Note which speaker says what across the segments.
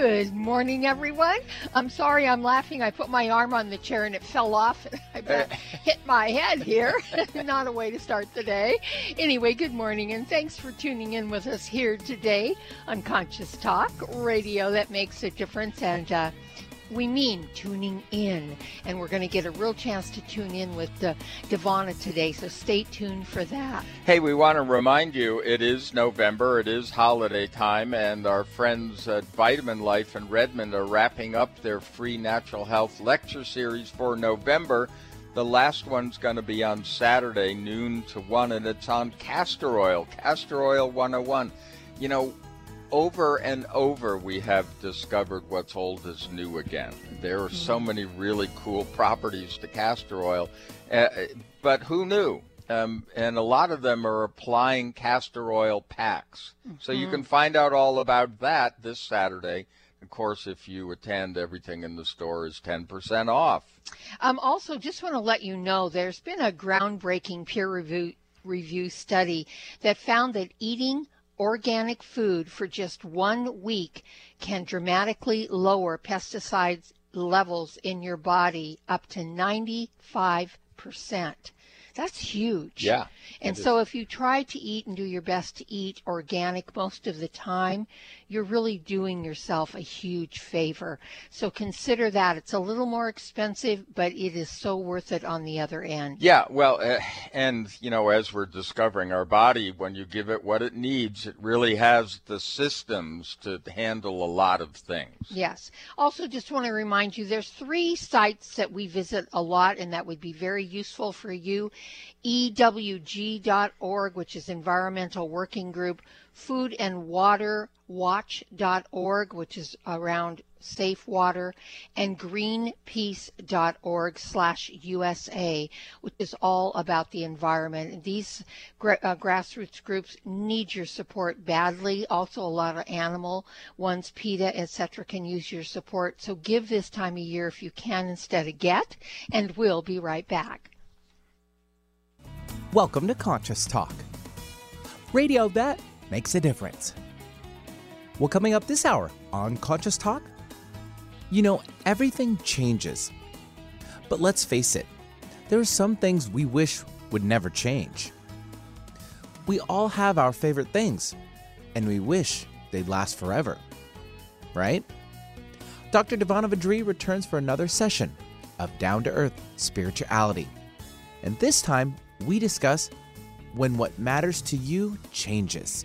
Speaker 1: Good morning, everyone. I'm sorry I'm laughing. I put my arm on the chair and it fell off. I about hit my head here. Not a way to start the day. Anyway, good morning and thanks for tuning in with us here today on Conscious Talk, radio that makes a difference. And uh, we mean tuning in. And we're going to get a real chance to tune in with uh, Divanna today, so stay tuned for that.
Speaker 2: Hey, we want to remind you it is November, it is holiday time, and our friends at Vitamin Life in Redmond are wrapping up their free natural health lecture series for November. The last one's going to be on Saturday, noon to 1, and it's on castor oil, Castor Oil 101. You know, over and over we have discovered what's old is new again. There are so mm-hmm. many really cool properties to castor oil, uh, but who knew? Um, and a lot of them are applying castor oil packs. Mm-hmm. So you mm-hmm. can find out all about that this Saturday. Of course, if you attend, everything in the store is 10% off.
Speaker 1: Um, also, just want to let you know there's been a groundbreaking peer review, review study that found that eating organic food for just one week can dramatically lower pesticides levels in your body up to 95%. That's huge.
Speaker 2: Yeah.
Speaker 1: And so if you try to eat and do your best to eat organic most of the time, you're really doing yourself a huge favor. So consider that. It's a little more expensive, but it is so worth it on the other end.
Speaker 2: Yeah, well, uh, and you know, as we're discovering our body, when you give it what it needs, it really has the systems to handle a lot of things.
Speaker 1: Yes. Also, just want to remind you there's three sites that we visit a lot and that would be very useful for you. EWG.org, which is Environmental Working Group, Food and Water watch.org, which is around safe water, and greenpeace.org slash USA, which is all about the environment. These gra- uh, grassroots groups need your support badly. Also, a lot of animal ones, PETA, etc., can use your support. So give this time of year if you can instead of get, and we'll be right back.
Speaker 3: Welcome to Conscious Talk, radio that makes a difference. Well, coming up this hour on Conscious Talk, you know, everything changes. But let's face it, there are some things we wish would never change. We all have our favorite things, and we wish they'd last forever. Right? Dr. Divanna Vadri returns for another session of Down to Earth Spirituality. And this time, we discuss when what matters to you changes.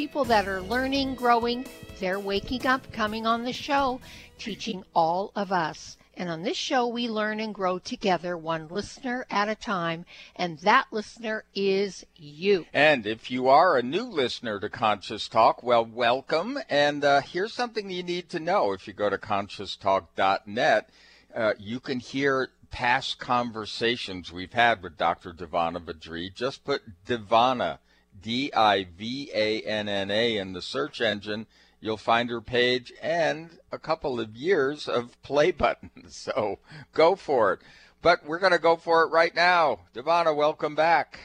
Speaker 1: people that are learning, growing, they're waking up, coming on the show, teaching all of us. And on this show, we learn and grow together, one listener at a time, and that listener is you.
Speaker 2: And if you are a new listener to Conscious Talk, well, welcome. And uh, here's something you need to know. If you go to conscioustalk.net, uh, you can hear past conversations we've had with Dr. Divanna Vadri. Just put Divanna D I V A N N A in the search engine, you'll find her page and a couple of years of play buttons. So go for it. But we're going to go for it right now. Divanna, welcome back.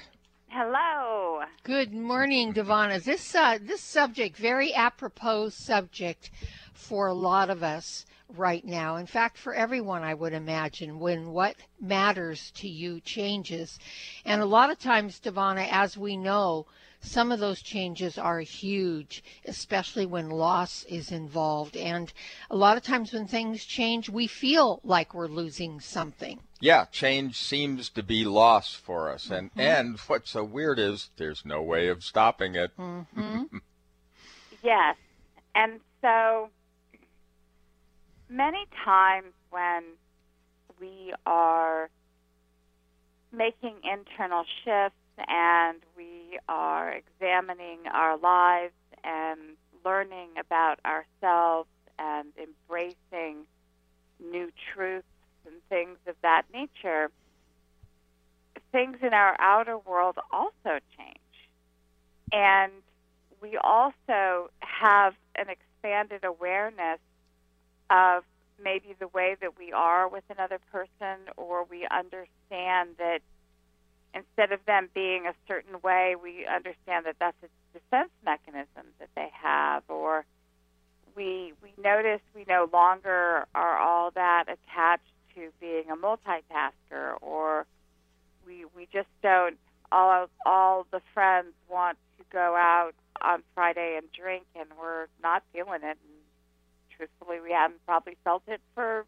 Speaker 4: Hello.
Speaker 1: Good morning, Divanna. This uh, this subject, very apropos subject for a lot of us right now. In fact, for everyone, I would imagine, when what matters to you changes. And a lot of times, Divanna, as we know, some of those changes are huge, especially when loss is involved. And a lot of times when things change, we feel like we're losing something.
Speaker 2: Yeah, change seems to be loss for us. And mm-hmm. and what's so weird is there's no way of stopping it.
Speaker 1: Mm-hmm.
Speaker 4: yes. And so many times when we are making internal shifts and we are examining our lives and learning about ourselves and embracing new truths and things of that nature, things in our outer world also change. And we also have an expanded awareness of maybe the way that we are with another person, or we understand that instead of them being a certain way, we understand that that's a defense mechanism that they have, or we we notice we no longer are all that attached to being a multitasker, or we we just don't all all the friends want to go out on Friday and drink, and we're not feeling it. And truthfully, we haven't probably felt it for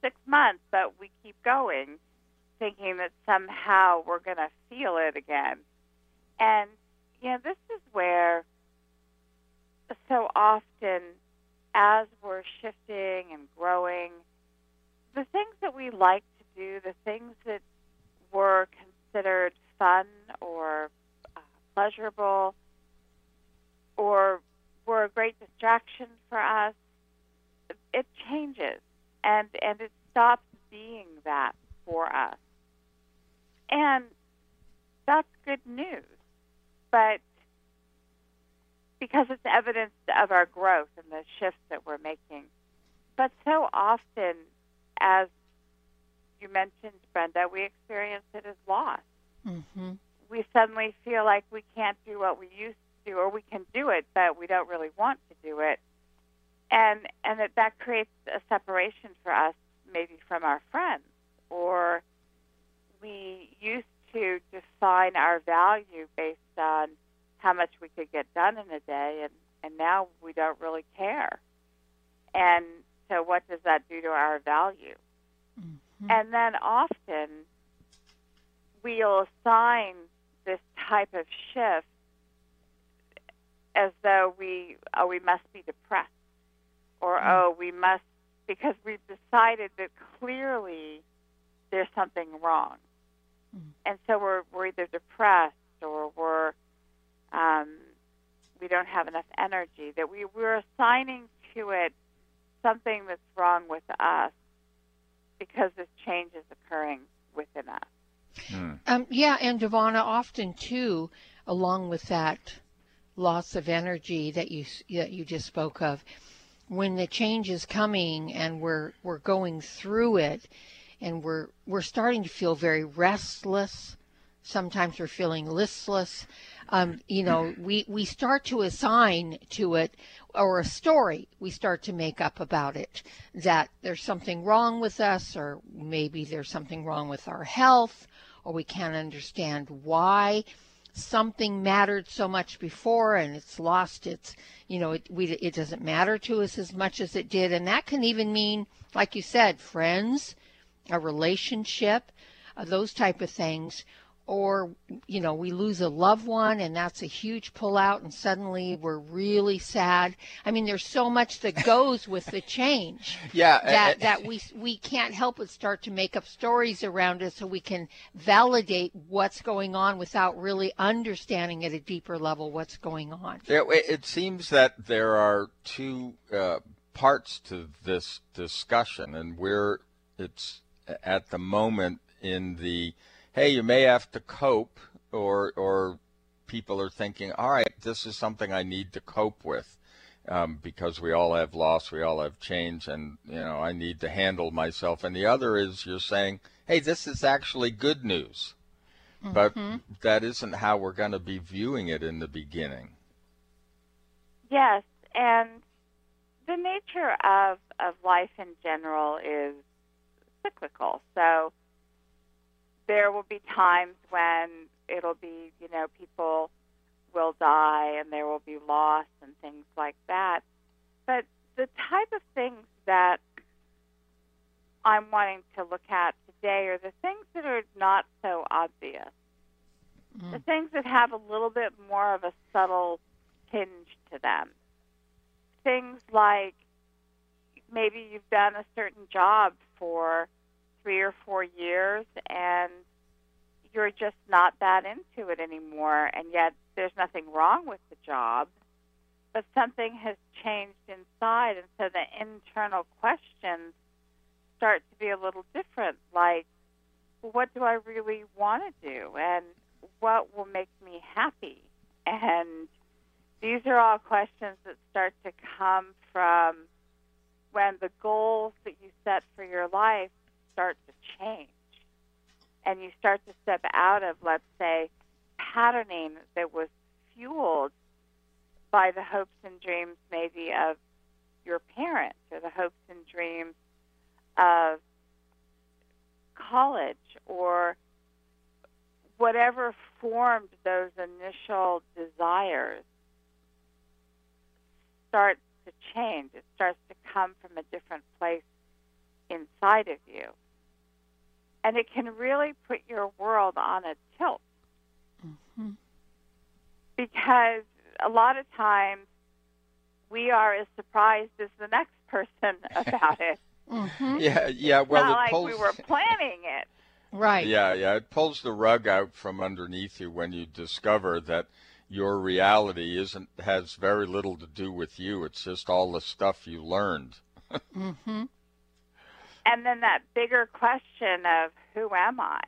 Speaker 4: six months, but we keep going thinking that somehow we're going to feel it again. And, you know, this is where so often as we're shifting and growing, the things that we like to do, the things that were considered fun or uh, pleasurable or were a great distraction for us, it changes and, and it stops being that for us. And that's good news. But because it's evidence of our growth and the shifts that we're making. But so often, as you mentioned, Brenda, we experience it as loss.
Speaker 1: Mm-hmm.
Speaker 4: We suddenly feel like we can't do what we used to, or we can do it, but we don't really want to do it. And and that that creates a separation for us, maybe from our friends, or we used to define our value based on how much we could get done in a day, and, and now we don't really care. And so, what does that do to our value?
Speaker 1: Mm-hmm.
Speaker 4: And then often we'll assign this type of shift as though we oh we must be depressed or mm-hmm. oh we must because we've decided that clearly there's something wrong Mm-hmm. And so we're, we're either depressed or we're um, we don't have enough energy. That we we're assigning to it something that's wrong with us because this change is occurring within us.
Speaker 1: Hmm. Um, yeah, and Divanna, often too, along with that loss of energy that you that you just spoke of, when the change is coming and we're we're going through it, and we're we're starting to feel very restless. Sometimes we're feeling listless. Um, you know, we, we start to assign to it or a story we start to make up about it that there's something wrong with us, or maybe there's something wrong with our health, or we can't understand why something mattered so much before and it's lost its you know it we it doesn't matter to us as much as it did and that can even mean like you said friends a relationship, uh, those type of things. Or, you know, we lose a loved one and that's a huge pullout and suddenly we're really sad. I mean, there's so much that goes with the change.
Speaker 2: yeah.
Speaker 1: That, that we, we can't help but start to make up stories around it so we can validate what's going on without really understanding at a deeper level what's going on.
Speaker 2: It, it seems that there are two uh, parts to this discussion and where it's at the moment in the hey, you may have to cope, or or people are thinking, all right, this is something I need to cope with. Um, because we all have loss, we all have change, and you know I need to handle myself. And the other is you're saying, "Hey, this is actually good news,"
Speaker 1: mm-hmm.
Speaker 2: but that isn't how we're going to be viewing it in the beginning.
Speaker 4: Yes, and the nature of of life in general is cyclical. So there will be times when it'll be, you know, people will die and there will be loss and things like that. But the type of things that I'm wanting to look at today are the things that are not so obvious. Mm. The things that have a little bit more of a subtle tinge to them. Things like maybe you've done a certain job for three or four years and you're just not that into it anymore, and yet there's nothing wrong with the job, but something has changed inside, and so the internal questions start to be a little different like, what do I really want to do? And what will make me happy? And these are all questions that start to come from when the goals that you set for your life start to change. And you start to step out of, let's say, patterning that was fueled by the hopes and dreams maybe of your parents or the hopes and dreams of college or whatever formed those initial desires starts to change. It starts to come from a different place inside of you. And it can really put your world on a tilt. Mm-hmm. Because a lot of times we are as surprised as the next person about it.
Speaker 2: mm-hmm. Yeah, yeah. Well,
Speaker 4: it's not like
Speaker 2: pulls...
Speaker 4: we were planning it.
Speaker 1: Right.
Speaker 2: Yeah, yeah. It pulls the rug out from underneath you when you discover that your reality isn't has very little to do with you. It's just all the stuff you learned.
Speaker 1: mm-hmm.
Speaker 4: And then that bigger question of who am I?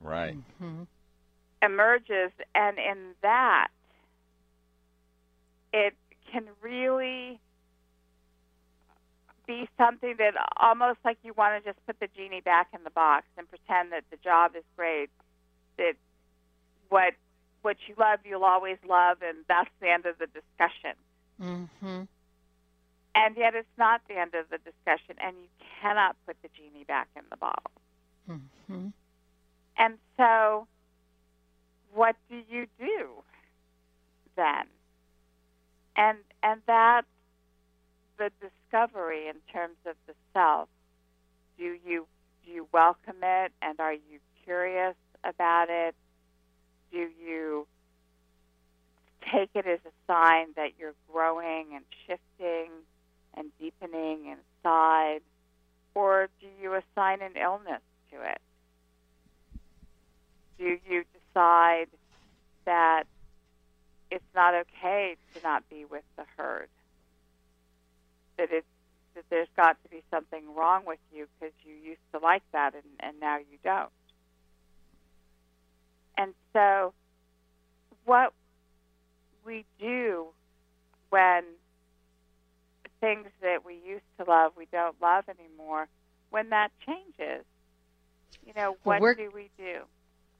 Speaker 2: Right.
Speaker 1: Mm-hmm.
Speaker 4: Emerges, and in that, it can really be something that almost like you want to just put the genie back in the box and pretend that the job is great. That what what you love, you'll always love, and that's the end of the discussion.
Speaker 1: Mm-hmm.
Speaker 4: And yet, it's not the end of the discussion, and you cannot put the genie back in the bottle.
Speaker 1: Mm-hmm.
Speaker 4: And so, what do you do then? And and that the discovery in terms of the self. Do you do you welcome it, and are you curious about it? Do you take it as a sign that you're growing and shifting and deepening inside? Or do you assign an illness to it? Do you decide that it's not okay to not be with the herd? That it's that there's got to be something wrong with you because you used to like that and, and now you don't. And so, what we do when things that we used to love we don't love anymore, when that changes, you know, what
Speaker 1: well,
Speaker 4: do we do?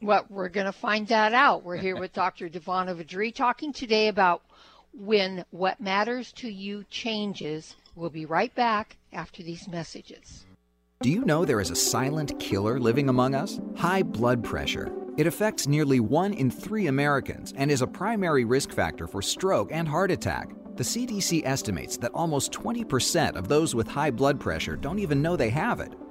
Speaker 1: Well, we're going to find that out. We're here with Dr. Divanna Vadri talking today about when what matters to you changes. We'll be right back after these messages.
Speaker 5: Do you know there is a silent killer living among us? High blood pressure. It affects nearly one in three Americans and is a primary risk factor for stroke and heart attack. The CDC estimates that almost 20% of those with high blood pressure don't even know they have it.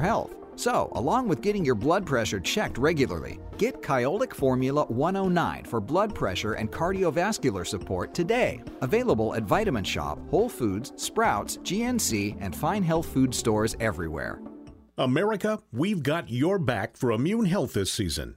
Speaker 5: health. So, along with getting your blood pressure checked regularly, get Kyolic Formula 109 for blood pressure and cardiovascular support today. Available at Vitamin Shoppe, Whole Foods, Sprouts, GNC, and fine health food stores everywhere.
Speaker 6: America, we've got your back for immune health this season.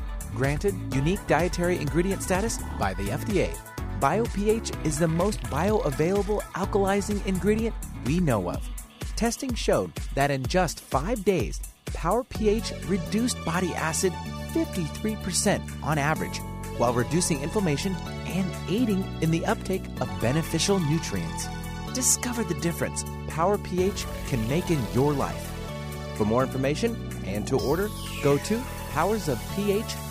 Speaker 3: Granted unique dietary ingredient status by the FDA. BioPH is the most bioavailable alkalizing ingredient we know of. Testing showed that in just five days, Power pH reduced body acid 53% on average, while reducing inflammation and aiding in the uptake of beneficial nutrients. Discover the difference Power pH can make in your life. For more information and to order, go to powersofph.com.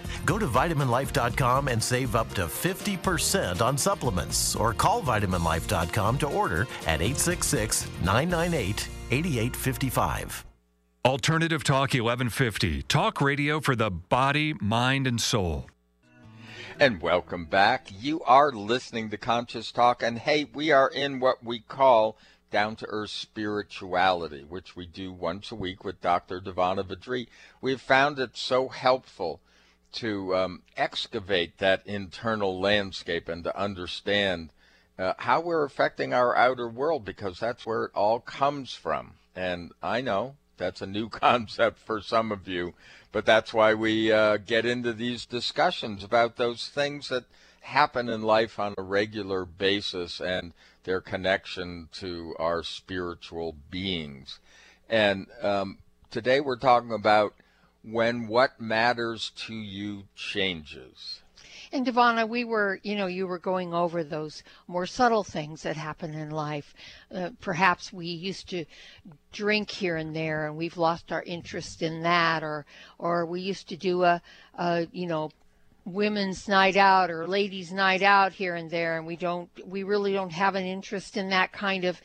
Speaker 7: Go to vitaminlife.com and save up to 50% on supplements or call vitaminlife.com to order at 866 998 8855.
Speaker 8: Alternative Talk 1150, talk radio for the body, mind, and soul.
Speaker 2: And welcome back. You are listening to Conscious Talk, and hey, we are in what we call down to earth spirituality, which we do once a week with Dr. Divanna Vadri. We've found it so helpful to um, excavate that internal landscape and to understand uh, how we're affecting our outer world because that's where it all comes from. And I know that's a new concept for some of you, but that's why we uh, get into these discussions about those things that happen in life on a regular basis and their connection to our spiritual beings. And um, today we're talking about when what matters to you changes.
Speaker 1: And Divanna, we were, you know, you were going over those more subtle things that happen in life. Uh, perhaps we used to drink here and there, and we've lost our interest in that, or, or we used to do a, a you know, women's night out or ladies' night out here and there, and we don't, we really don't have an interest in that kind of,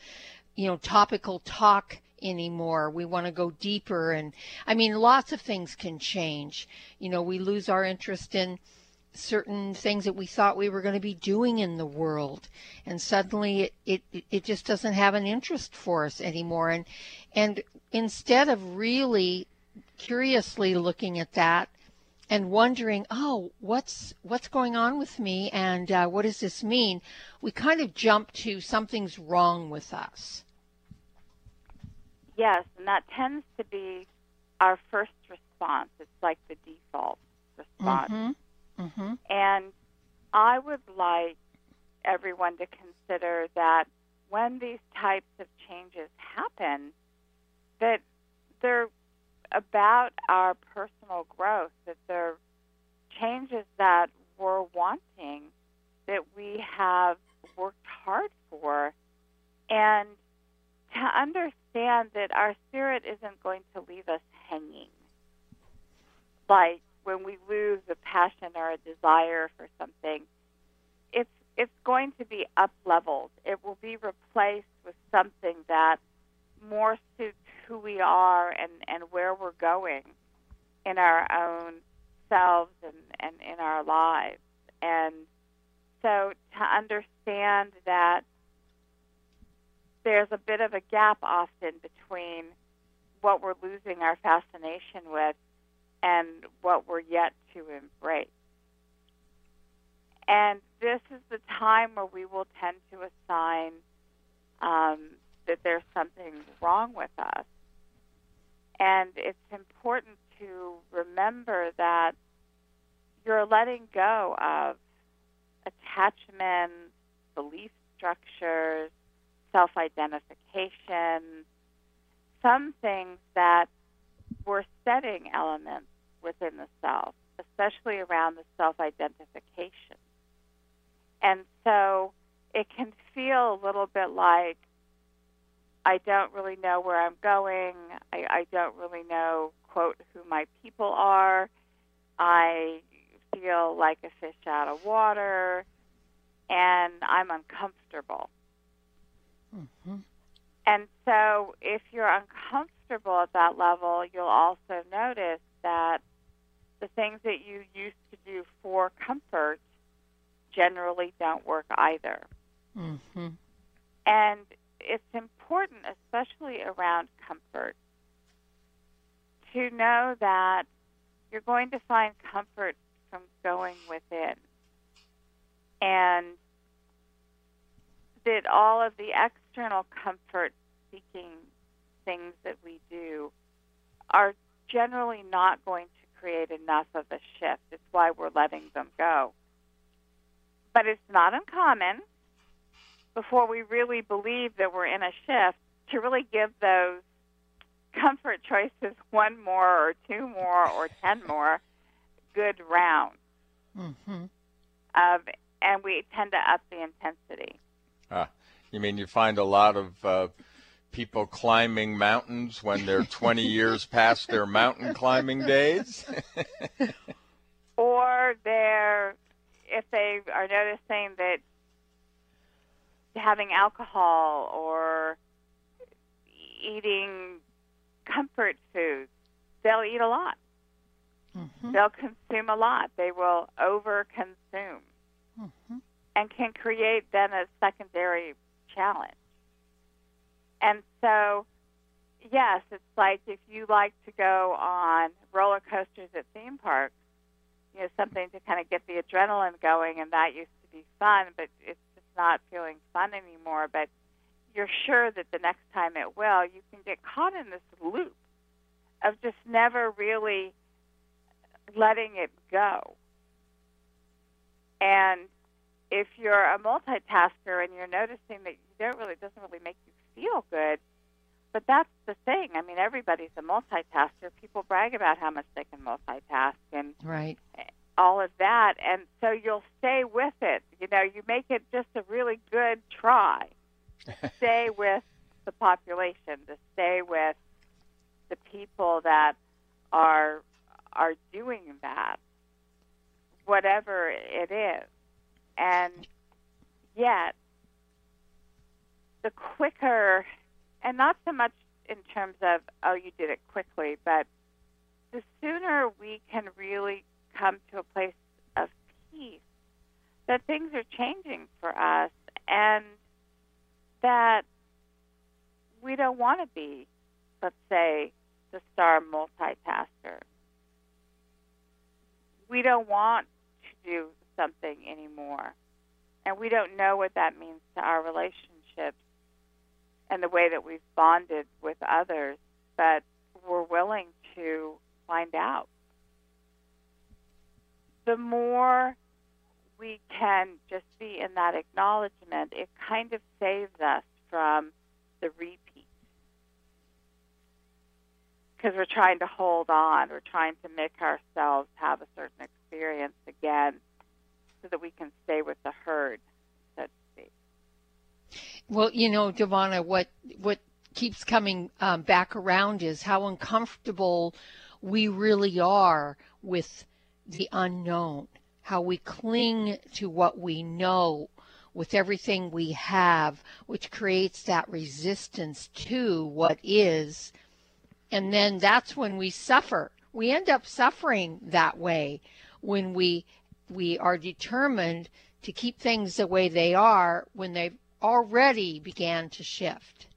Speaker 1: you know, topical talk anymore. We want to go deeper. And I mean, lots of things can change. You know, we lose our interest in certain things that we thought we were going to be doing in the world and suddenly it, it it just doesn't have an interest for us anymore and and instead of really curiously looking at that and wondering oh what's what's going on with me and uh, what does this mean we kind of jump to something's wrong with us
Speaker 4: Yes, and that tends to be our first response. It's like the default response.
Speaker 1: Mm-hmm. Mm-hmm.
Speaker 4: And I would like everyone to consider that when these types of changes happen, that they're about our personal growth, that they're changes that we're wanting, that we have worked hard for, and to understand that our spirit isn't going to leave us hanging. Like when we lose a passion or a desire for something, it's it's going to be up leveled. It will be replaced with something that more suits who we are and, and where we're going in our own selves and, and in our lives. And so to understand that there's a bit of a gap often between what we're losing our fascination with and what we're yet to embrace. And this is the time where we will tend to assign um, that there's something wrong with us. And it's important to remember that you're letting go of attachments, belief structures, self identification, some things that were setting elements within the self, especially around the self identification. And so it can feel a little bit like I don't really know where I'm going. I, I don't really know, quote, who my people are. I feel like a fish out of water, and I'm uncomfortable.
Speaker 1: Mm-hmm.
Speaker 4: And so, if you're uncomfortable at that level, you'll also notice that the things that you used to do for comfort generally don't work either.
Speaker 1: Mm-hmm.
Speaker 4: And it's important, especially around comfort, to know that you're going to find comfort from going within. And all of the external comfort seeking things that we do are generally not going to create enough of a shift. It's why we're letting them go. But it's not uncommon before we really believe that we're in a shift to really give those comfort choices one more or two more or ten more good rounds.
Speaker 1: Mm-hmm.
Speaker 4: Um, and we tend to up the intensity.
Speaker 2: Ah, you mean you find a lot of uh, people climbing mountains when they're 20 years past their mountain climbing days?
Speaker 4: or they're, if they are noticing that having alcohol or eating comfort foods, they'll eat a lot.
Speaker 1: Mm-hmm.
Speaker 4: They'll consume a lot. They will over consume
Speaker 1: Mm-hmm.
Speaker 4: And can create then a secondary challenge. And so, yes, it's like if you like to go on roller coasters at theme parks, you know, something to kind of get the adrenaline going, and that used to be fun, but it's just not feeling fun anymore. But you're sure that the next time it will, you can get caught in this loop of just never really letting it go. And if you're a multitasker and you're noticing that you don't really it doesn't really make you feel good, but that's the thing. I mean, everybody's a multitasker. People brag about how much they can multitask and
Speaker 1: Right.
Speaker 4: all of that, and so you'll stay with it. You know, you make it just a really good try. stay with the population, to stay with the people that are are doing that, whatever it is. And yet, the quicker, and not so much in terms of, oh, you did it quickly, but the sooner we can really come to a place of peace, that things are changing for us, and that we don't want to be, let's say, the star multitasker. We don't want to do something anymore. And we don't know what that means to our relationships and the way that we've bonded with others, but we're willing to find out. The more we can just be in that acknowledgement, it kind of saves us from the repeat. Because we're trying to hold on, we're trying to make ourselves have a certain experience again so that we can stay with the herd, so to speak.
Speaker 1: Well, you know, Divanna, what what keeps coming um, back around is how uncomfortable we really are with the unknown, how we cling to what we know with everything we have, which creates that resistance to what is. And then that's when we suffer. We end up suffering that way when we we are determined to keep things the way they are when they've already began to shift.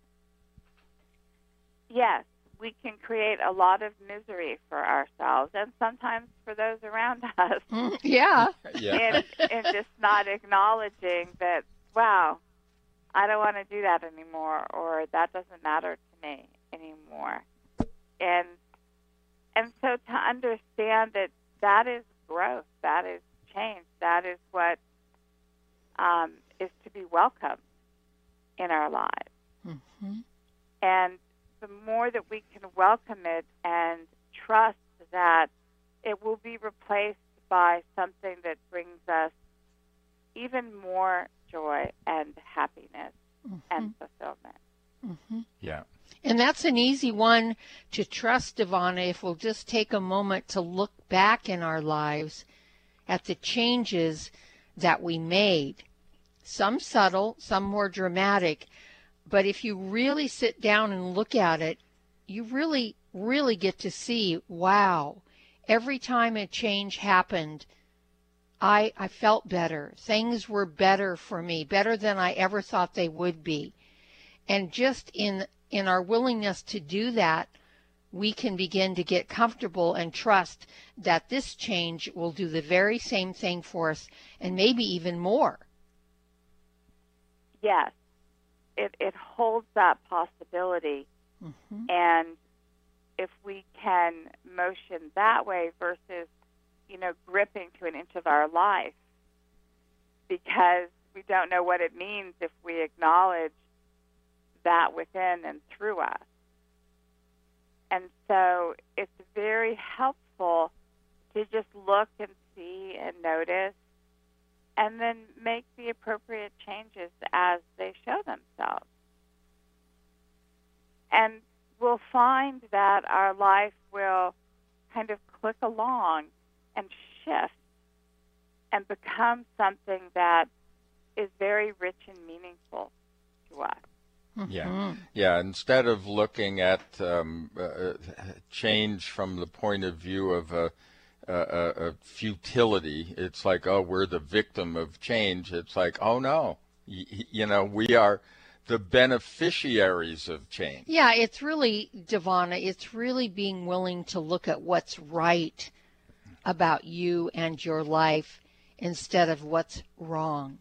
Speaker 4: Yes, we can create a lot of misery for ourselves and sometimes for those around us.
Speaker 1: yeah.
Speaker 2: Yeah.
Speaker 4: In, in just not acknowledging that, wow, I don't want to do that anymore, or that doesn't matter to me anymore. And and so to understand that that is growth, that is change, that is what um, is to be welcome in our lives.
Speaker 1: Mm-hmm.
Speaker 4: And the more that we can welcome it and trust that it will be replaced by something that brings us even more joy and happiness
Speaker 1: mm-hmm.
Speaker 4: and fulfillment.
Speaker 1: Mm-hmm.
Speaker 2: Yeah.
Speaker 1: And that's an easy one to trust, Divanna, if we'll just take a moment to look back in our lives at the changes that we made. Some subtle, some more dramatic. But if you really sit down and look at it, you really, really get to see wow, every time a change happened, I, I felt better. Things were better for me, better than I ever thought they would be. And just in, in our willingness to do that, we can begin to get comfortable and trust that this change will do the very same thing for us and maybe even more.
Speaker 4: Yes, it, it holds that possibility.
Speaker 1: Mm-hmm.
Speaker 4: And if we can motion that way versus, you know, gripping to an inch of our life, because we don't know what it means if we acknowledge that within and through us. And so it's very helpful to just look and see and notice and then make the appropriate changes as they show themselves. And we'll find that our life will kind of click along and shift and become something that is very rich and meaningful to us.
Speaker 2: Yeah,
Speaker 1: Mhm.
Speaker 2: yeah. Instead of looking at um, uh, change from the point of view of a, a, a, futility, it's like, oh, we're the victim of change. It's like, oh no, y- you know, we are the beneficiaries of change.
Speaker 1: Yeah, it's really, Divanna, it's really being willing to look at what's right about you and your life instead of what's wrong.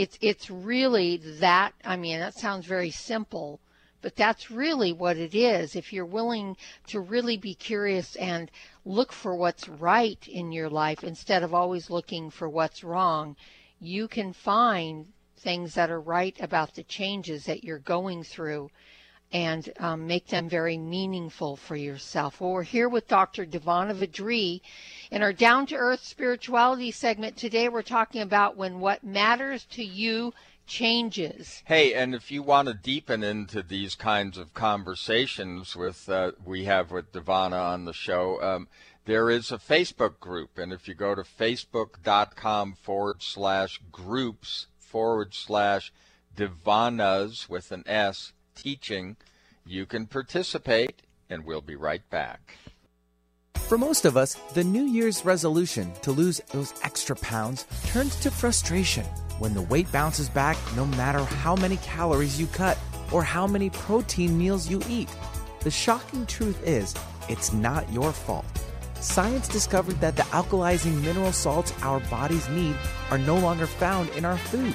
Speaker 1: It's it's really that I mean that sounds very simple, but that's really what it is. If you're willing to really be curious and look for what's right in your life instead of always looking for what's wrong, you can find things that are right about the changes that you're going through and um, make them very meaningful for yourself. Well, we're here with Dr. Divanna Vadri. In our Down to Earth Spirituality segment today, we're talking about when what matters to you changes.
Speaker 2: Hey, and if you want to deepen into these kinds of conversations with uh, we have with Divanna on the show, um, there is a Facebook group, and if you go to facebook.com forward slash groups forward slash Divannas with an S teaching, you can participate, and we'll be right back.
Speaker 3: For most of us, the New Year's resolution to lose those extra pounds turns to frustration when the weight bounces back no matter how many calories you cut or how many protein meals you eat. The shocking truth is, it's not your fault. Science discovered that the alkalizing mineral salts our bodies need are no longer found in our food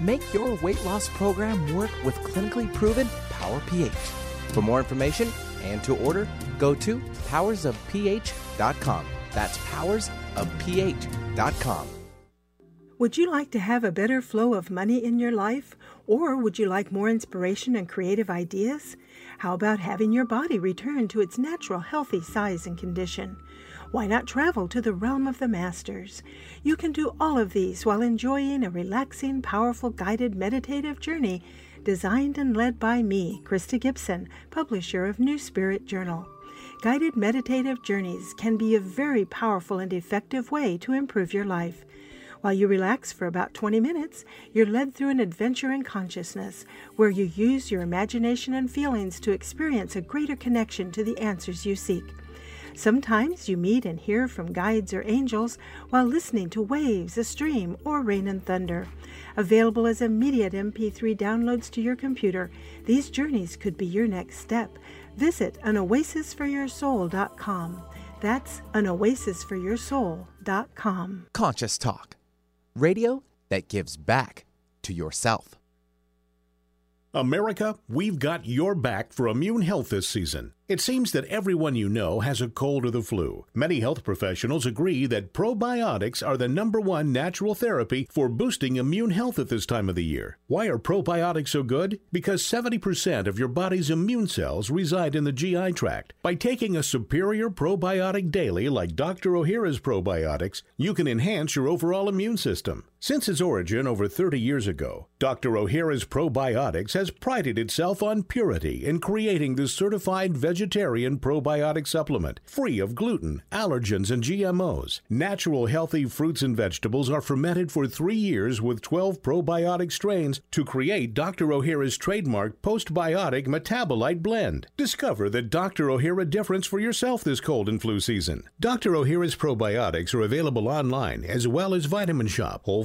Speaker 3: Make your weight loss program work with clinically proven Power pH. For more information and to order, go to powersofph.com. That's powersofph.com.
Speaker 9: Would you like to have a better flow of money in your life? Or would you like more inspiration and creative ideas? How about having your body return to its natural healthy size and condition? Why not travel to the realm of the masters? You can do all of these while enjoying a relaxing, powerful, guided meditative journey designed and led by me, Krista Gibson, publisher of New Spirit Journal. Guided meditative journeys can be a very powerful and effective way to improve your life. While you relax for about 20 minutes, you're led through an adventure in consciousness where you use your imagination and feelings to experience a greater connection to the answers you seek. Sometimes you meet and hear from guides or angels while listening to waves, a stream, or rain and thunder. Available as immediate MP3 downloads to your computer, these journeys could be your next step. Visit anoasisforyoursoul.com. That's anoasisforyoursoul.com.
Speaker 3: Conscious Talk radio that gives back to yourself.
Speaker 6: America, we've got your back for immune health this season. It seems that everyone you know has a cold or the flu. Many health professionals agree that probiotics are the number one natural therapy for boosting immune health at this time of the year. Why are probiotics so good? Because 70% of your body's immune cells reside in the GI tract. By taking a superior probiotic daily, like Dr. Ohhira's probiotics, you can enhance your overall immune system. Since its origin over 30 years ago, Dr. Ohhira's probiotics has prided itself on purity in creating the certified vegetarian probiotic supplement, free of gluten, allergens, and GMOs. Natural healthy fruits and vegetables are fermented for three years with 12 probiotic strains to create Dr. Ohhira's trademark postbiotic metabolite blend. Discover the Dr. Ohhira difference for yourself this cold and flu season. Dr. Ohhira's probiotics are available online as well as Vitamin Shoppe, Whole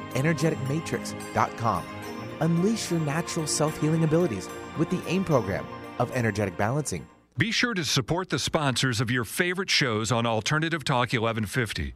Speaker 3: energeticmatrix.com. Unleash your natural self healing abilities with the AIM program of energetic balancing.
Speaker 8: Be sure to support the sponsors of your favorite shows on Alternative Talk 1150.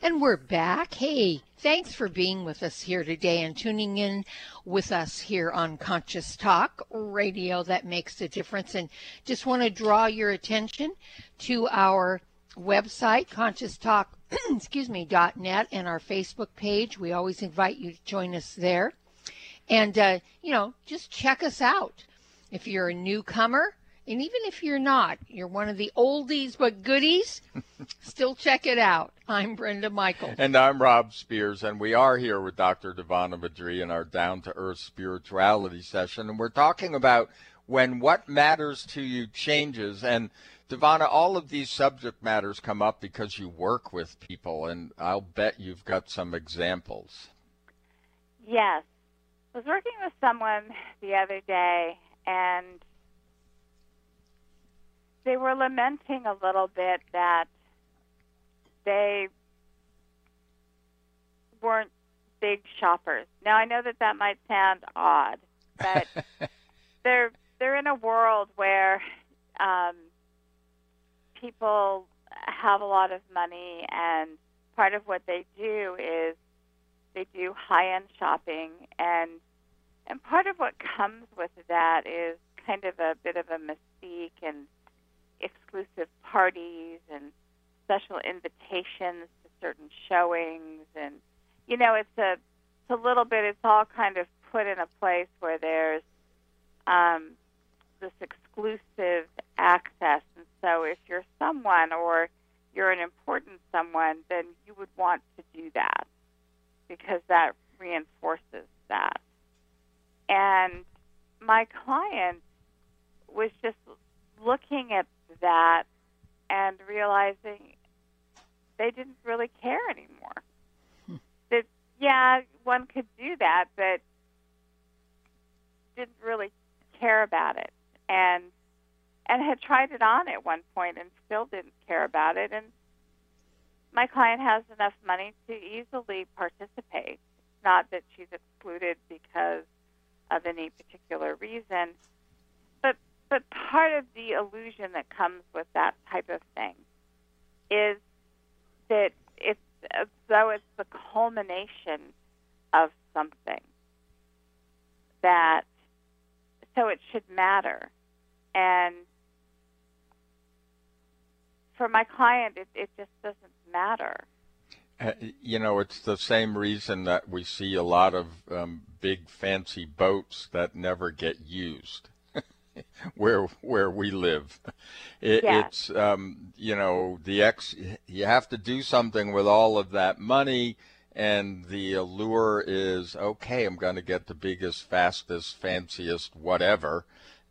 Speaker 1: And we're back. Hey, thanks for being with us here today and tuning in with us here on Conscious Talk radio that makes a difference. And just want to draw your attention to our website, Conscious Talk, excuse me, dot .net and our Facebook page. We always invite you to join us there. And, uh, you know, just check us out. If you're a newcomer, and even if you're not, you're one of the oldies but goodies, still check it out. I'm Brenda Michael.
Speaker 2: And I'm Rob Spears, and we are here with Dr. Divanna Vadri in our Down to Earth Spirituality session. And we're talking about when what matters to you changes. And Divanna, all of these subject matters come up because you work with people, and I'll bet you've got some examples.
Speaker 4: Yes. I was working with someone the other day, and they were lamenting a little bit that they weren't big shoppers. Now I know that that might sound odd, but they're they're in a world where um, people have a lot of money and part of what they do is they do high-end shopping, and and part of what comes with that is kind of a bit of a mystique and exclusive parties and special invitations to certain showings, and you know, it's a it's a little bit. It's all kind of put in a place where there's um, this exclusive access. And so if you're someone or you're an important someone, then you would want to do that because that reinforces that. And my client was just looking at that and realizing they didn't really care anymore. Hmm. That yeah, one could do that, but didn't really care about it and and had tried it on at one point and still didn't care about it and my client has enough money to easily participate it's not that she's excluded because of any particular reason but but part of the illusion that comes with that type of thing is that it's as though it's the culmination of something that so it should matter. And for my client, it, it just doesn't matter.
Speaker 2: Uh, you know, it's the same reason that we see a lot of um, big fancy boats that never get used. where where we live, it,
Speaker 4: yes.
Speaker 2: it's um, you know the ex. You have to do something with all of that money and the allure is okay i'm going to get the biggest fastest fanciest whatever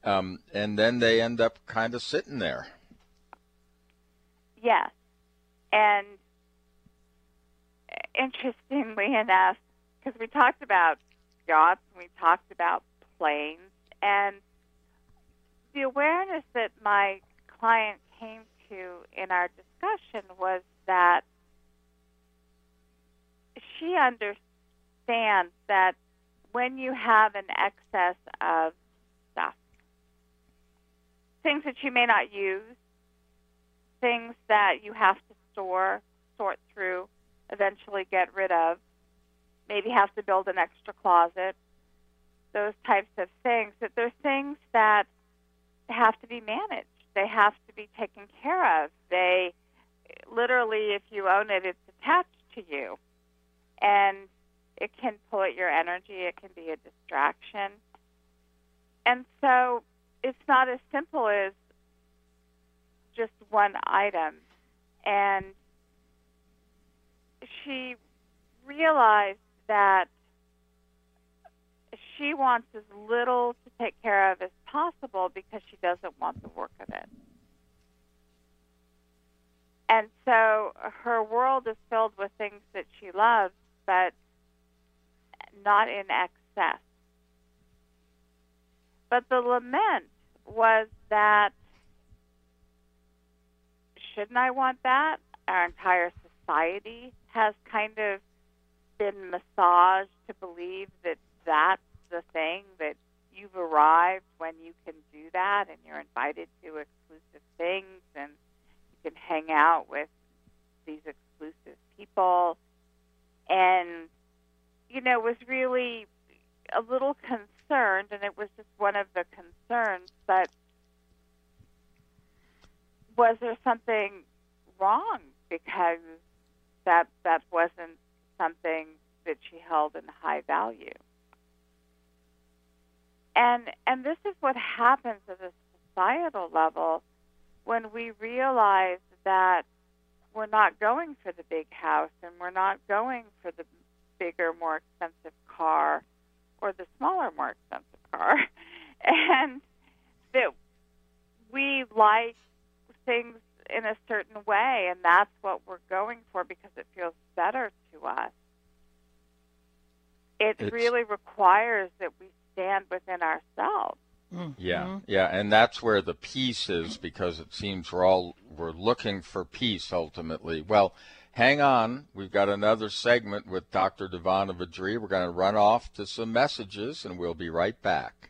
Speaker 2: um, and then they end up kind of sitting there
Speaker 4: yes. And eh, interestingly enough because we talked about yachts and we talked about planes and the awareness that my client came to in our discussion was that she understands that when you have an excess of stuff, things that you may not use, things that you have to store, sort through, eventually get rid of, maybe have to build an extra closet, those types of things, that they're things that have to be managed. They have to be taken care of. They literally, if you own it, it's attached to you and it can pull at your energy. It can be a distraction. And so it's not as simple as just one item. And she realized that she wants as little to take care of as possible because she doesn't want the work of it. And so her world is filled with things that she loves but not in excess. But the lament was that shouldn't I want that? Our entire society has kind of been massaged to believe that that's the thing that you've arrived when you can do that and you're invited to exclusive things and you can hang out with these exclusive people and you know was really a little concerned, and it was just one of the concerns. But was there something wrong because that that wasn't something that she held in high value? And and this is what happens at a societal level when we realize that we're not going for the big house and we're not going for the bigger, more expensive car or the smaller, more expensive car. and that we like things in a certain way, and that's what we're going for because it feels better to us. It it's, really requires that we stand within ourselves.
Speaker 2: Mm-hmm. Yeah, yeah, and that's where the peace is because it seems we're all we're looking for peace ultimately. Well, hang on, we've got another segment with Dr. Divanna Vadri. We're going to run off to some messages, and we'll be right back.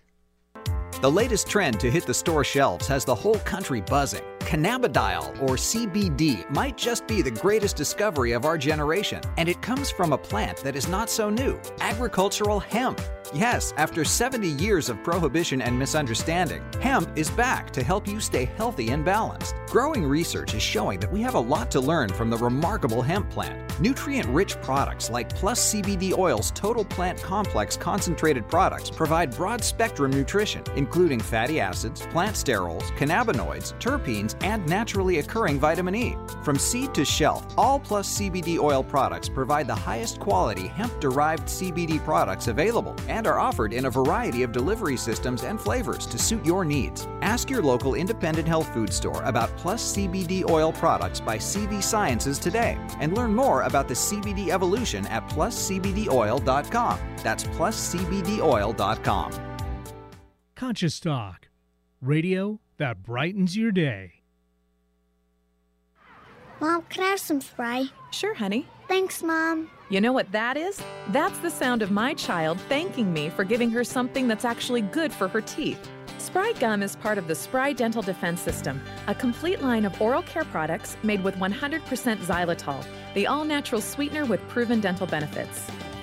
Speaker 5: The latest trend to hit the store shelves has the whole country buzzing. Cannabidiol, or CBD, might just be the greatest discovery of our generation, and it comes from a plant that is not so new agricultural hemp. Yes, after 70 years of prohibition and misunderstanding, hemp is back to help you stay healthy and balanced. Growing research is showing that we have a lot to learn from the remarkable hemp plant. Nutrient rich products like Plus CBD Oil's Total Plant Complex concentrated products provide broad spectrum nutrition, including fatty acids, plant sterols, cannabinoids, terpenes, and naturally occurring vitamin E. From seed to shelf, all Plus CBD Oil products provide the highest quality hemp derived CBD products available and are offered in a variety of delivery systems and flavors to suit your needs. Ask your local independent health food store about Plus CBD Oil products by CV Sciences today and learn more about the CBD evolution at pluscbdoil.com. That's pluscbdoil.com.
Speaker 10: Conscious Talk, radio that brightens your day.
Speaker 11: Mom, can I have some Spry?
Speaker 12: Sure, honey.
Speaker 11: Thanks, Mom.
Speaker 12: You know what that is? That's the sound of my child thanking me for giving her something that's actually good for her teeth. Spry Gum is part of the Spry Dental Defense System, a complete line of oral care products made with 100% xylitol, the all natural sweetener with proven dental benefits.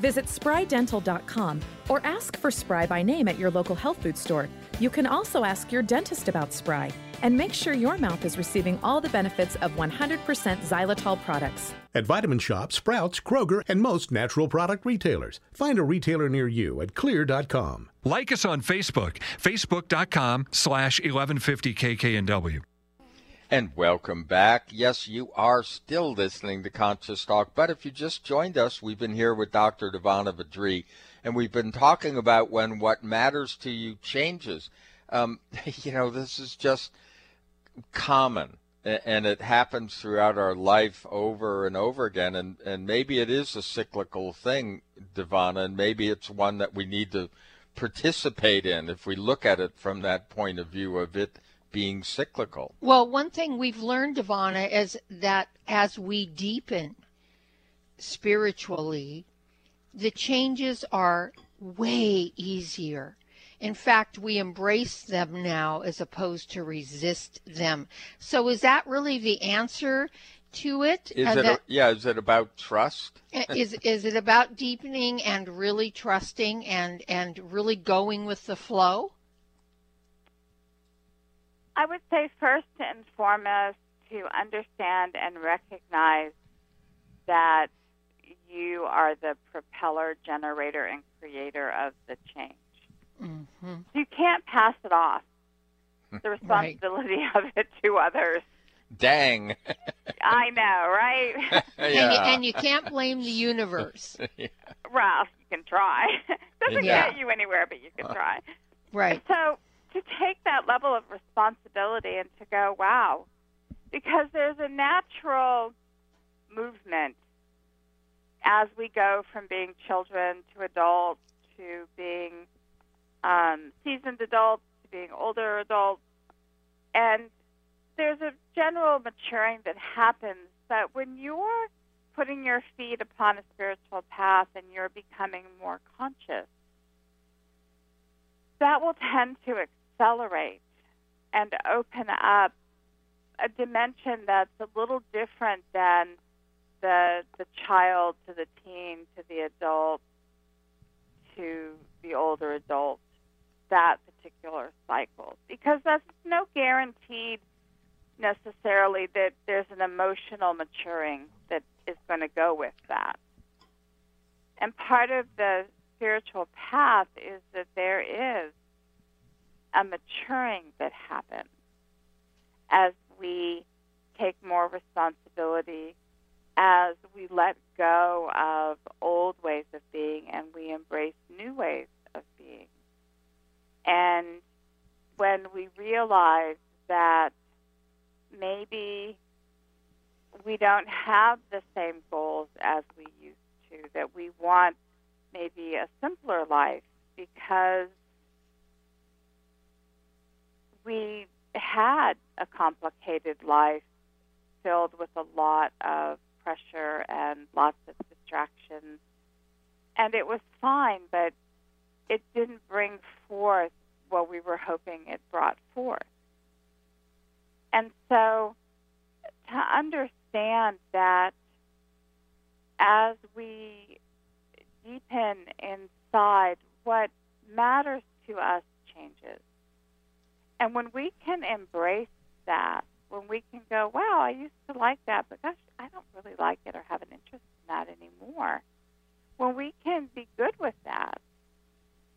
Speaker 12: Visit sprydental.com or ask for Spry by name at your local health food store. You can also ask your dentist about Spry and make sure your mouth is receiving all the benefits of 100% xylitol products.
Speaker 6: At Vitamin Shoppe, Sprouts, Kroger, and most natural product retailers. Find a retailer near you at xlear.com.
Speaker 8: Like us on Facebook, facebook.com slash 1150kknw.
Speaker 2: And welcome back. Yes, you are still listening to Conscious Talk, but if you just joined us, we've been here with Dr. Divanna Vadri, and we've been talking about when what matters to you changes. Um, you know, this is just common, and it happens throughout our life over and over again, and, and maybe it is a cyclical thing, Divanna, and maybe it's one that we need to participate in if we look at it from that point of view of it being cyclical.
Speaker 1: Well, one thing we've learned, Ivana, is that as we deepen spiritually, the changes are way easier. In fact, we embrace them now as opposed to resist them. So, is that really the answer to it?
Speaker 2: Is
Speaker 1: Uh,
Speaker 2: it
Speaker 1: that-
Speaker 2: yeah? Is it about trust?
Speaker 1: is is it about deepening and really trusting and and really going with the flow?
Speaker 4: I would say first and foremost to understand and recognize that you are the propeller generator and creator of the change.
Speaker 1: Mm-hmm.
Speaker 4: So you can't pass it off, the responsibility of it to others.
Speaker 2: Dang.
Speaker 4: I know, right?
Speaker 1: And, you, and you can't blame the universe.
Speaker 4: Well, you can try. Doesn't
Speaker 1: Yeah.
Speaker 4: get you anywhere, but you can try.
Speaker 1: Right.
Speaker 4: So to take that level of responsibility and to go, wow, because there's a natural movement as we go from being children to adults to being um, seasoned adults to being older adults. And there's a general maturing that happens that when you're putting your feet upon a spiritual path and you're becoming more conscious, that will tend to accelerate and open up a dimension that's a little different than the the child to the teen to the adult to the older adult that particular cycle. Because that's no guaranteed necessarily that there's an emotional maturing that is going to go with that. And part of the spiritual path is that there is a maturing that happens as we take more responsibility, as we let go of old ways of being and we embrace new ways of being. And when we realize that maybe we don't have the same goals as we used to, that we want maybe a simpler life because we had a complicated life filled with a lot of pressure and lots of distractions. And it was fine, but it didn't bring forth what we were hoping it brought forth. And so to understand that as we deepen inside, what matters to us changes. And when we can embrace that, when we can go, wow, I used to like that, but gosh, I don't really like it or have an interest in that anymore. When we can be good with that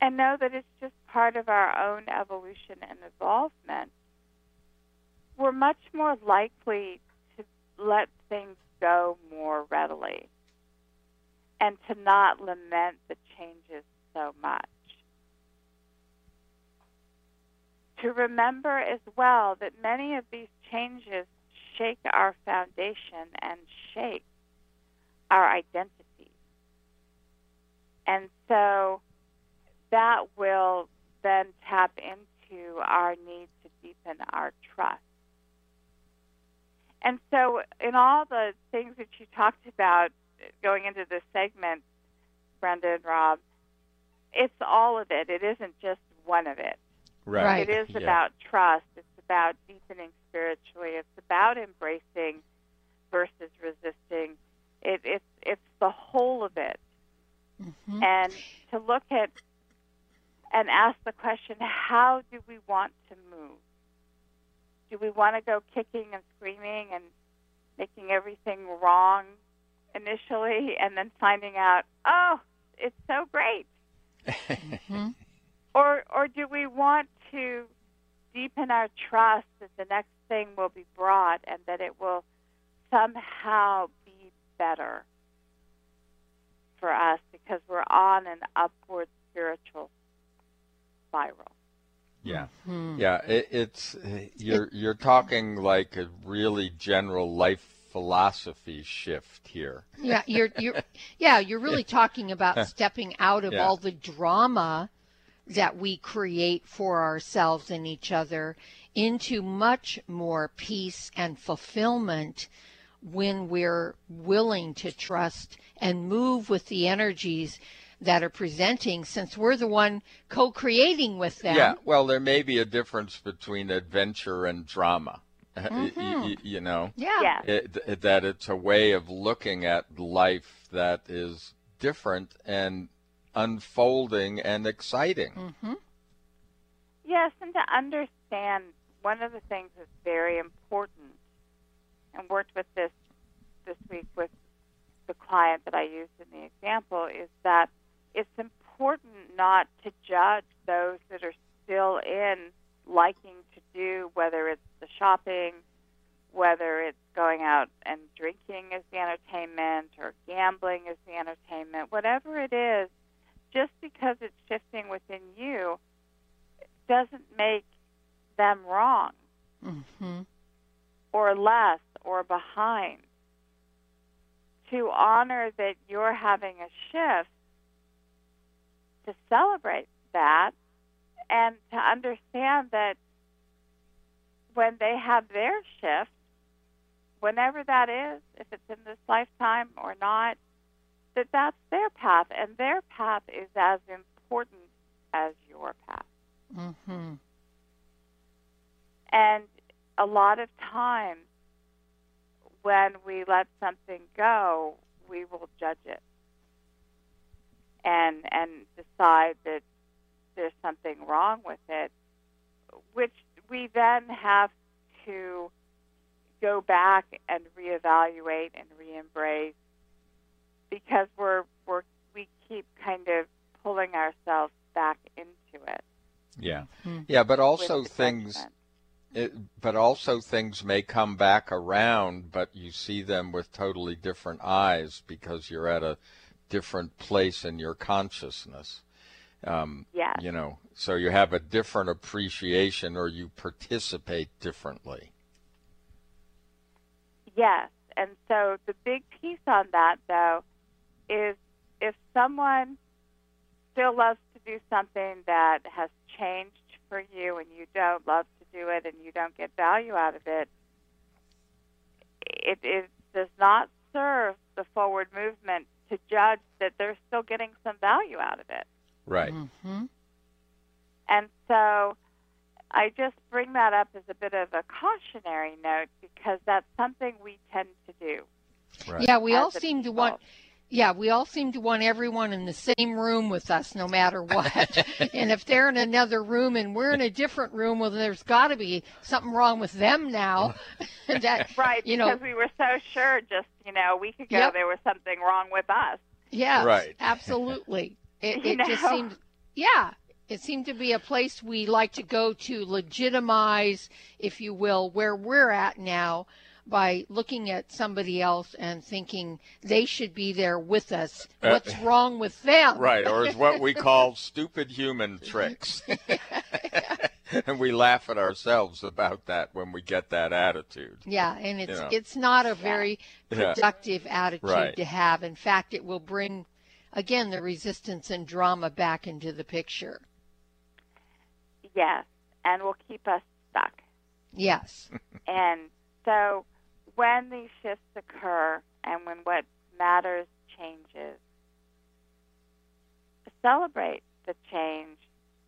Speaker 4: and know that it's just part of our own evolution and evolvement, we're much more likely to let things go more readily and to not lament the changes so much. To remember as well that many of these changes shake our foundation and shake our identity. And so that will then tap into our need to deepen our trust. And so, in all the things that you talked about going into this segment, Brenda and Rob, it's all of it. It isn't just one of it.
Speaker 2: Right.
Speaker 4: It is
Speaker 2: Yeah.
Speaker 4: about trust. It's about deepening spiritually. It's about embracing versus resisting. It, it's it's the whole of it.
Speaker 1: Mm-hmm.
Speaker 4: And to look at and ask the question, how do we want to move? Do we want to go kicking and screaming and making everything wrong initially and then finding out, oh, it's so great?
Speaker 1: Mm-hmm.
Speaker 4: Or or do we want to deepen our trust that the next thing will be brought and that it will somehow be better for us because we're on an upward spiritual spiral.
Speaker 2: Yeah,
Speaker 1: Hmm.
Speaker 2: yeah. It, it's you're you're talking like a really general life philosophy shift here.
Speaker 1: Yeah, you're you're yeah, you're really talking about stepping out of
Speaker 2: Yeah.
Speaker 1: all the drama that we create for ourselves and each other into much more peace and fulfillment when we're willing to trust and move with the energies that are presenting since we're the one co-creating with them.
Speaker 2: Yeah. Well, there may be a difference between adventure and drama. Y- y-
Speaker 1: Mhm.
Speaker 2: y- you know.
Speaker 1: Yeah.
Speaker 2: It, it- that it's a way of looking at life that is different and unfolding and exciting.
Speaker 1: Mm-hmm.
Speaker 4: Yes, and to understand one of the things that's very important, and worked with this this week with the client that I used in the example, is that it's important not to judge those that are still in liking to do, whether it's the shopping, whether it's going out and drinking as the entertainment or gambling as the entertainment, whatever it is, just because it's shifting within you doesn't make them wrong
Speaker 1: Mm-hmm.
Speaker 4: or less or behind. To honor that you're having a shift, to celebrate that, and to understand that when they have their shift, whenever that is, if it's in this lifetime or not, that that's their path, and their path is as important as your path.
Speaker 1: Mm-hmm.
Speaker 4: And a lot of times when we let something go, we will judge it and and decide that there's something wrong with it, which we then have to go back and reevaluate and re-embrace because we're we're we keep kind of pulling ourselves back into it.
Speaker 2: Yeah.
Speaker 1: Hmm.
Speaker 2: Yeah, but also things it, but also things may come back around, but you see them with totally different eyes because you're at a different place in your consciousness. Um,
Speaker 4: Yes.
Speaker 2: You know, so you have a different appreciation or you participate differently.
Speaker 4: Yes, And so the big piece on that, though, is if someone still loves to do something that has changed for you and you don't love to do it and you don't get value out of it, it, it does not serve the forward movement to judge that they're still getting some value out of it.
Speaker 2: Right.
Speaker 1: Mm-hmm.
Speaker 4: And so I just bring that up as a bit of a cautionary note because that's something we tend to do.
Speaker 2: Right.
Speaker 1: Yeah, we all
Speaker 4: a
Speaker 1: seem to want. Yeah, we all seem to want everyone in the same room with us, no matter what. and if they're in another room and we're in a different room, well, there's got to be something wrong with them now. Oh. that
Speaker 4: Right,
Speaker 1: you know,
Speaker 4: because we were so sure just, you know, a week ago
Speaker 1: Yep.
Speaker 4: there was something wrong with us.
Speaker 1: Yes,
Speaker 2: Right.
Speaker 1: absolutely. It,
Speaker 4: You
Speaker 1: it just seemed, yeah, it seemed to be a place we like to go to legitimize, if you will, where we're at now by looking at somebody else and thinking they should be there with us.
Speaker 2: Uh,
Speaker 1: What's wrong with them?
Speaker 2: Right, or is what we call stupid human tricks. and we laugh at ourselves about that when we get that attitude.
Speaker 1: Yeah, and it's
Speaker 2: You know.
Speaker 1: it's not a very
Speaker 2: Yeah.
Speaker 1: productive attitude
Speaker 2: Right.
Speaker 1: to have. In fact, it will bring again the resistance and drama back into the picture.
Speaker 4: Yes, and will keep us stuck.
Speaker 1: Yes.
Speaker 4: And so when these shifts occur and when what matters changes, celebrate the change,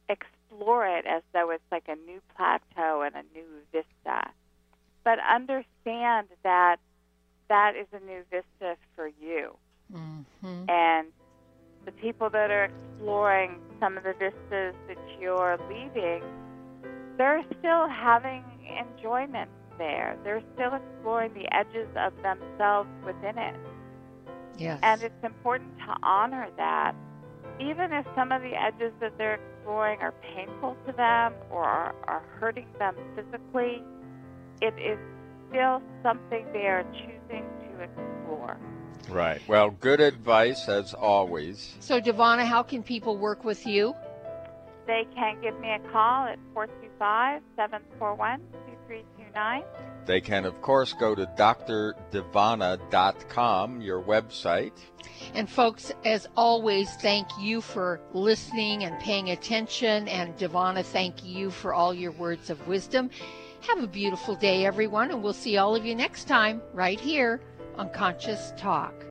Speaker 4: explore it as though it's like a new plateau and a new vista. But understand that that is a new vista for you.
Speaker 1: hmm
Speaker 4: And the people that are exploring some of the vistas that you're leaving, they're still having enjoyment there. They're still exploring the edges of themselves within it.
Speaker 1: Yes.
Speaker 4: And it's important to honor that. Even if some of the edges that they're exploring are painful to them or are, are hurting them physically, it is still something they are choosing to explore.
Speaker 2: Right. Well, good advice as always.
Speaker 1: So, Divanna, how can people work with you?
Speaker 4: They can give me a call at 425 741 2329.
Speaker 2: They can, of course, go to drdivana.com, your website.
Speaker 1: And, folks, as always, thank you for listening and paying attention. And, Divanna, thank you for all your words of wisdom. Have a beautiful day, everyone, and we'll see all of you next time right here on Conscious Talk.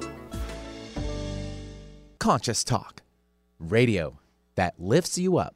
Speaker 3: Conscious Talk, radio that lifts you up.